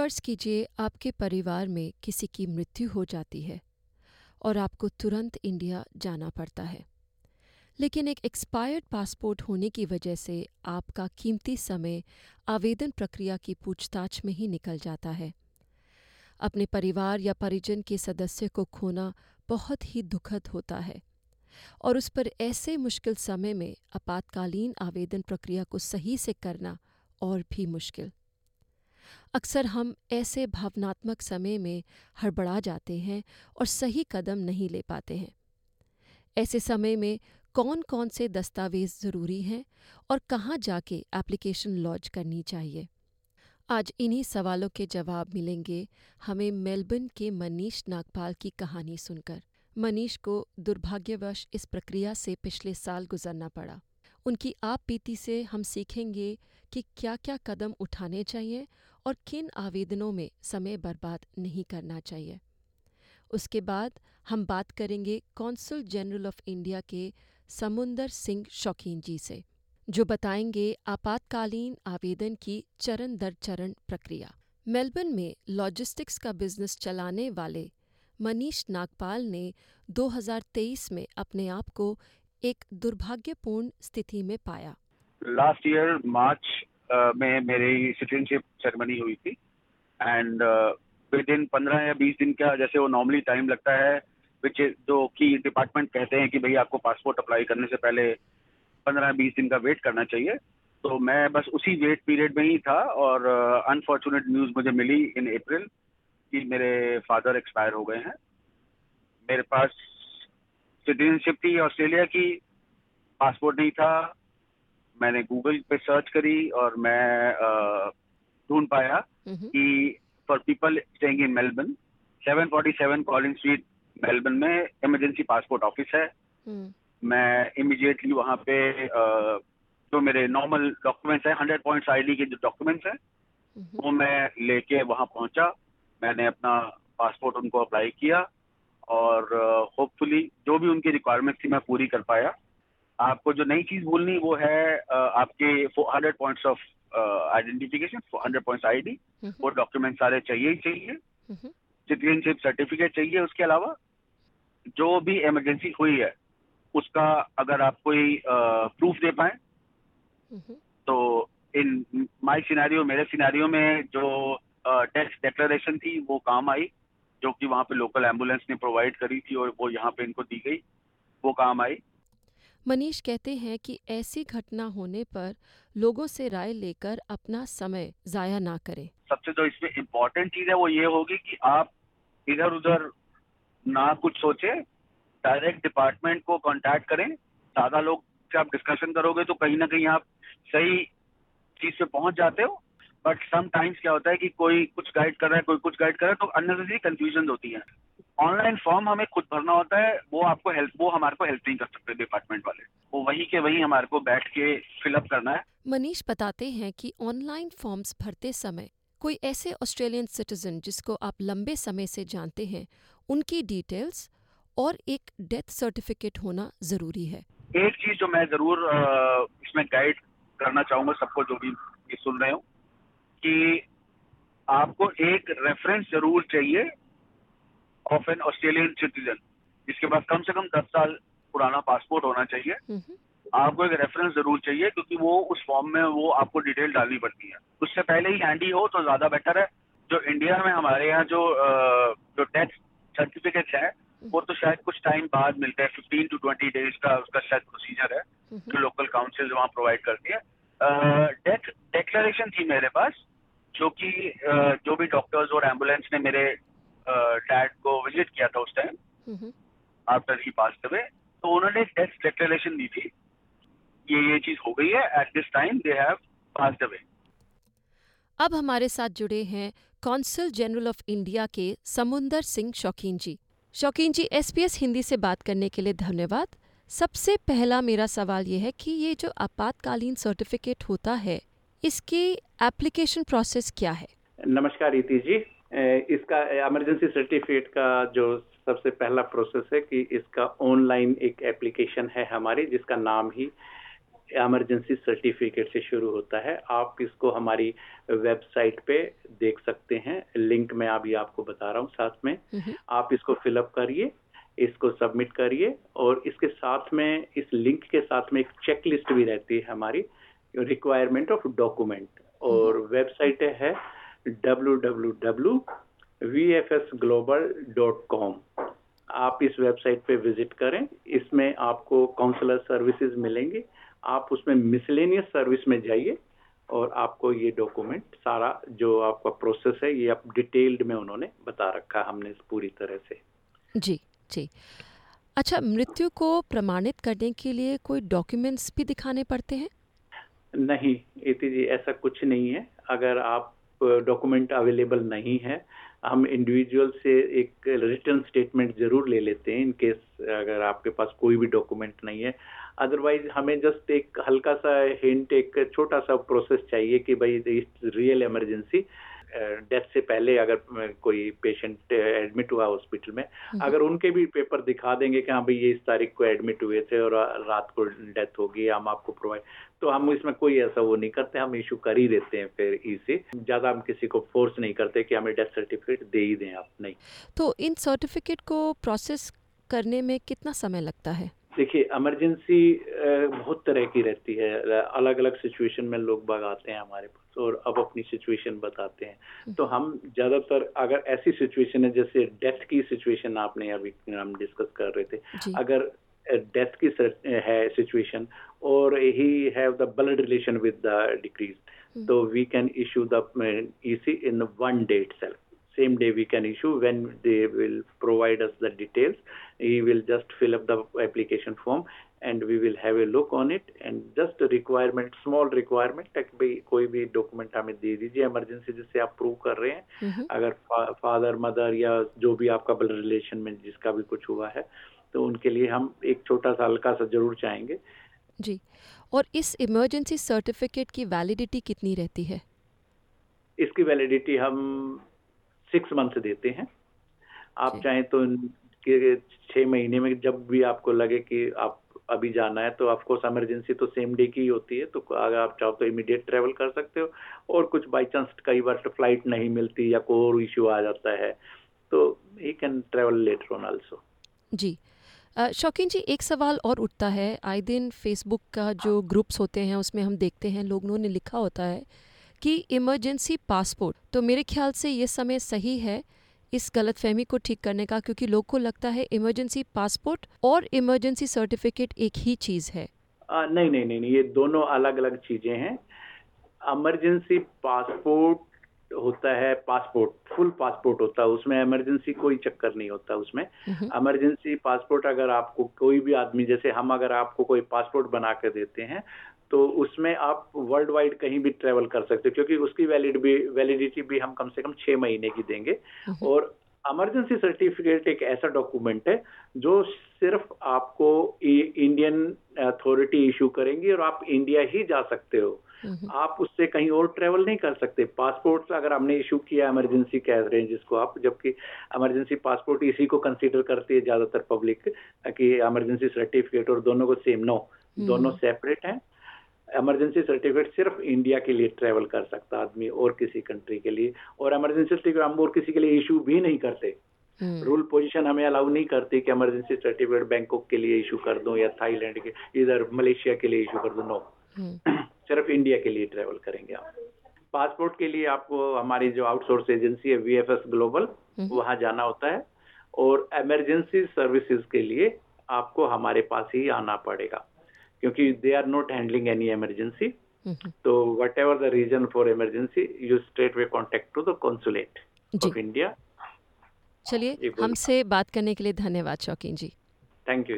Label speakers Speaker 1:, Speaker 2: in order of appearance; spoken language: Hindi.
Speaker 1: फ़र्ज़ कीजिए आपके परिवार में किसी की मृत्यु हो जाती है और आपको तुरंत इंडिया जाना पड़ता है। लेकिन एक एक्सपायर्ड पासपोर्ट होने की वजह से आपका कीमती समय आवेदन प्रक्रिया की पूछताछ में ही निकल जाता है। अपने परिवार या परिजन के सदस्य को खोना बहुत ही दुखद होता है और उस पर ऐसे मुश्किल समय में आपातकालीन आवेदन प्रक्रिया को सही से करना और भी मुश्किल। अक्सर हम ऐसे भावनात्मक समय में हड़बड़ा जाते हैं और सही कदम नहीं ले पाते हैं। ऐसे समय में कौन कौन से दस्तावेज़ ज़रूरी हैं और कहाँ जाके एप्लीकेशन लॉन्च करनी चाहिए? आज इन्हीं सवालों के जवाब मिलेंगे हमें मेलबर्न के मनीष नागपाल की कहानी सुनकर। मनीष को दुर्भाग्यवश इस प्रक्रिया से पिछले साल गुजरना पड़ा। उनकी आप बीती से हम सीखेंगे कि क्या क्या कदम उठाने चाहिए और किन आवेदनों में समय बर्बाद नहीं करना चाहिए। उसके बाद हम बात करेंगे कौंसल जनरल ऑफ़ इंडिया के समुंदर सिंह शौकीन जी से, जो बताएँगे आपातकालीन आवेदन की चरण दर चरण प्रक्रिया। मेलबर्न में लॉजिस्टिक्स का बिज़नेस चलाने वाले मनीष नागपाल ने 2023 में अपने आप को एक दुर्भाग्यपूर्ण स्थिति में पाया।
Speaker 2: लास्ट ईयर मार्च में मेरी सिटीजनशिप सेरेमनी हुई थी। एंड विद इन पंद्रह या बीस दिन का जैसे वो नॉर्मली टाइम लगता है विच जो कि डिपार्टमेंट कहते हैं कि भाई आपको पासपोर्ट अप्लाई करने से पहले पंद्रह बीस दिन का वेट करना चाहिए। तो मैं बस उसी वेट पीरियड में ही था और अनफॉर्चुनेट uh, न्यूज़ मुझे मिली इन अप्रैल कि मेरे फादर एक्सपायर हो गए हैं। मेरे पास सिटीजनशिप थी ऑस्ट्रेलिया की पासपोर्ट नहीं था। मैंने गूगल पे सर्च करी और मैं ढूंढ पाया कि for people staying in Melbourne 747 Collins street Melbourne में इमरजेंसी पासपोर्ट ऑफ़िस है। हम्म। मैं इमिडिएटली वहाँ पे जो मेरे नॉर्मल डॉक्यूमेंट्स हैं हंड्रेड पॉइंट्स आईडी के जो डॉक्यूमेंट्स हैं वो मैं लेके वहाँ पहुँचा। मैंने अपना पासपोर्ट उनको अप्लाई किया और होपफुली जो भी उनकी रिक्वायरमेंट थी मैं पूरी कर पाया। आपको जो नई चीज़ बोलनी वो है आपके hundred points of identification hundred points ID वो डॉक्यूमेंट सारे चाहिए ही चाहिए। सिटीजनशिप सर्टिफिकेट चाहिए उसके अलावा जो भी इमरजेंसी हुई है उसका अगर आप कोई प्रूफ दे पाए तो इन माई सिनारियो मेरे सिनारियो में जो टैक्स डिक्लेरेशन थी वो काम आई जो कि वहाँ पे लोकल एंबुलेंस ने प्रोवाइड करी थी और वो यहाँ पे इनको दी गई वो काम आई।
Speaker 1: मनीष कहते हैं कि ऐसी घटना होने पर लोगों से राय लेकर अपना समय जाया ना करें।
Speaker 2: सबसे जो इसमें इम्पोर्टेंट चीज़ है वो ये होगी कि आप इधर उधर ना कुछ सोचे डायरेक्ट डिपार्टमेंट को कांटेक्ट करें। ज़्यादा लोग से आप डिस्कशन करोगे तो कहीं ना कहीं आप सही चीज़ पे पहुँच जाते हो। बट सम टाइम्स क्या होता है कि कोई कुछ गाइड कर रहा है, कोई कुछ गाइड कर रहा है तो अननेसेसरी कंफ्यूजन होती है। ऑनलाइन फॉर्म हमें खुद भरना होता है वो आपको हेल्प वो हमारे को हेल्प नहीं कर सकते डिपार्टमेंट वाले। वो वही के वही हमारे को बैठ के फिलअप करना है।
Speaker 1: मनीष बताते हैं कि ऑनलाइन फॉर्म्स भरते समय कोई ऐसे ऑस्ट्रेलियन सिटीजन जिसको आप लंबे समय से जानते हैं उनकी डिटेल्स और एक डेथ सर्टिफिकेट होना ज़रूरी है।
Speaker 2: एक चीज़ जो मैं ज़रूर इसमें गाइड करना चाहूँगा सबको जो भी ये सुन रहे हो कि आपको एक रेफरेंस ज़रूर चाहिए ऑफ़ एन ऑस्ट्रेलियन सिटीजन जिसके पास कम से कम दस साल पुराना पासपोर्ट होना चाहिए। आपको एक रेफरेंस ज़रूर चाहिए क्योंकि वो उस फॉर्म में वो आपको डिटेल डालनी पड़ती है। उससे पहले ही हैंडी हो तो ज़्यादा बेटर है। जो इंडिया में हमारे यहाँ जो जो टैक्स सर्टिफिकेट है वो तो शायद कुछ टाइम बाद मिलता है। फिफ्टीन टू ट्वेंटी डेज़ का उसका शायद प्रोसीजर है जो लोकल काउंसिल वहाँ प्रोवाइड करती है। डेथ डिक्लेरेशन थी मेरे पास जो कि जो भी डॉक्टर्स और एंबुलेंस ने मेरे डैड को विज़िट किया था उस time after he pass away तो उन्होंने डेथ डिक्लेरेशन दी थी ये ये चीज़ हो गई है at this time they have passed away
Speaker 1: अब हमारे साथ जुड़े हैं कौंसल जनरल ऑफ़ इंडिया के समुंदर सिंह शौकीन जी। शौकीन जी एसपीएस हिंदी से बात करने के लिए धन्यवाद। सबसे पहला मेरा सवाल ये है कि ये जो आपातकालीन सर्टिफिकेट होता है इसकी एप्लीकेशन प्रोसेस क्या है?
Speaker 3: नमस्कार रीति जी। इसका इमरजेंसी सर्टिफिकेट का जो सबसे पहला प्रोसेस है कि इसका ऑनलाइन एक एप्लीकेशन है हमारी जिसका नाम ही इमरजेंसी सर्टिफिकेट से शुरू होता है। आप इसको हमारी वेबसाइट पे देख सकते हैं। लिंक मैं अभी आपको बता रहा हूँ साथ में। आप इसको फिलअप करिए इसको सबमिट करिए और इसके साथ में इस लिंक के साथ में एक चेक लिस्ट भी रहती है हमारी रिक्वायरमेंट ऑफ़ डॉक्यूमेंट और वेबसाइट है www.vfsglobal.com आप इस वेबसाइट पे विज़िट करें इसमें आपको काउंसलर सर्विसेज़ मिलेंगी। आप उसमें मिसलेनियस सर्विस में जाइए और आपको ये डॉक्यूमेंट सारा जो आपका प्रोसेस है ये आप डिटेल्ड में उन्होंने बता रखा हमने पूरी तरह से।
Speaker 1: जी जी। अच्छा मृत्यु को प्रमाणित करने के लिए कोई डॉक्यूमेंट्स भी दिखाने पड़ते हैं?
Speaker 3: नहीं इति जी ऐसा कुछ नहीं है। अगर आप डॉक्यूमेंट अवेलेबल नहीं है। हम इंडिविजुअल से एक रिटर्न स्टेटमेंट ज़रूर ले लेते हैं इनकेस अगर आपके पास कोई भी डॉक्यूमेंट नहीं है। अदरवाइज़ हमें जस्ट एक हल्का सा हिंट एक छोटा सा प्रोसेस चाहिए कि भाई रियल इमरजेंसी डेथ से पहले अगर कोई पेशेंट एडमिट हुआ हॉस्पिटल में अगर उनके भी पेपर दिखा देंगे कि हाँ भाई ये इस तारीख को एडमिट हुए थे और रात को डेथ होगी हम आपको प्रोवाइड तो हम इसमें कोई ऐसा वो नहीं करते हम इशू कर ही देते हैं फिर ई से ज़्यादा हम किसी को फोर्स नहीं करते कि हमें डेथ सर्टिफिकेट दे ही दें आप नहीं।
Speaker 1: तो इन सर्टिफिकेट को प्रोसेस करने में कितना समय लगता है?
Speaker 3: देखिए इमरजेंसी बहुत तरह की रहती है। अलग अलग सिचुएशन में लोग बाग आते हैं हमारे पास और अब अपनी सिचुएशन बताते हैं। तो हम ज़्यादातर अगर ऐसी सिचुएशन है जैसे डेथ की सिचुएशन आपने अभी हम डिस्कस कर रहे थे। अगर डेथ की है सिचुएशन और he have the blood relation with the decrease तो we can issue the EC in one day itself same day we can issue when they will provide us the details he will just fill up the application form and we will have a look on it and just a requirement small requirement कि भाई कोई भी डॉक्यूमेंट हमें दे दीजिए इमरजेंसी जिससे आप प्रूव कर रहे हैं अगर फादर मदर या जो भी आपका ब्लड रिलेशन में जिसका भी कुछ हुआ है तो उनके लिए हम एक छोटा सा हल्का सा ज़रूर चाहेंगे
Speaker 1: जी और इस इमरजेंसी सर्टिफिकेट की वैलिडिटी कितनी रहती है
Speaker 3: इसकी वैलिडिटी हम सिक्स मंथ देते हैं। आप चाहें तो छः महीने में जब भी आपको लगे कि आप अभी जाना है तो ऑफकोर्स एमरजेंसी तो सेम डे की ही होती है तो अगर आप चाहो तो इमीडिएट ट्रेवल कर सकते हो। और कुछ बाई चांस कई बार तो फ़्लाइट नहीं मिलती या कोई और इश्यू आ जाता है तो he can travel later on also
Speaker 1: जी। शौकीन जी एक सवाल और उठता है। आए दिन फेसबुक का जो ग्रुप्स होते हैं उसमें हम देखते हैं लोगों ने लिखा होता है कि इमरजेंसी पासपोर्ट तो मेरे ख्याल से ये समय सही है इस गलतफहमी को ठीक करने का क्योंकि लोग को लगता है इमरजेंसी पासपोर्ट और इमरजेंसी सर्टिफिकेट एक ही चीज़ है।
Speaker 3: आ, नहीं नहीं नहीं ये दोनों अलग अलग चीज़ें हैं। इमरजेंसी पासपोर्ट होता है पासपोर्ट फुल पासपोर्ट होता है उसमें इमरजेंसी कोई चक्कर नहीं होता उसमें। इमरजेंसी पासपोर्ट अगर आपको कोई भी आदमी जैसे हम अगर आपको कोई पासपोर्ट बना कर देते हैं तो उसमें आप वर्ल्ड वाइड कहीं भी ट्रेवल कर सकते हो क्योंकि उसकी वैलिड भी वैलिडिटी भी हम कम से कम छः महीने की देंगे। और एमरजेंसी सर्टिफिकेट एक ऐसा डॉक्यूमेंट है जो सिर्फ़ आपको इंडियन अथॉरिटी इशू करेंगी और आप इंडिया ही जा सकते हो। आप उससे कहीं और ट्रेवल नहीं कर सकते। पासपोर्ट अगर हमने इशू किया इमरजेंसी कह रहे हैं जिसको आप जबकि इमरजेंसी पासपोर्ट इसी को कंसीडर करती है ज़्यादातर पब्लिक कि इमरजेंसी सर्टिफिकेट और दोनों को सेम नो दोनों सेपरेट हैं। इमरजेंसी सर्टिफिकेट सिर्फ़ इंडिया के लिए ट्रैवल कर सकता आदमी और किसी कंट्री के लिए। और एमरजेंसी सर्टिफिकेट हम और किसी के लिए इशू भी नहीं करते। रूल पोजीशन हमें अलाउ नहीं करती कि इमरजेंसी सर्टिफिकेट बैंकॉक के लिए इशू कर दूँ या थाईलैंड के इधर मलेशिया के लिए इशू कर दूँ नो सिर्फ़ इंडिया के लिए ट्रेवल करेंगे आप। पासपोर्ट के लिए आपको हमारी जो आउटसोर्स एजेंसी है वी एफ़ एस ग्लोबल वहाँ जाना होता है। और एमरजेंसी सर्विसेज़ के लिए आपको हमारे पास ही आना पड़ेगा। क्योंकि they are not handling any emergency तो whatever the reason for emergency you straight way contact to the consulate of India
Speaker 1: चलिए हमसे बात करने के लिए धन्यवाद शौकीन जी।
Speaker 3: Thank you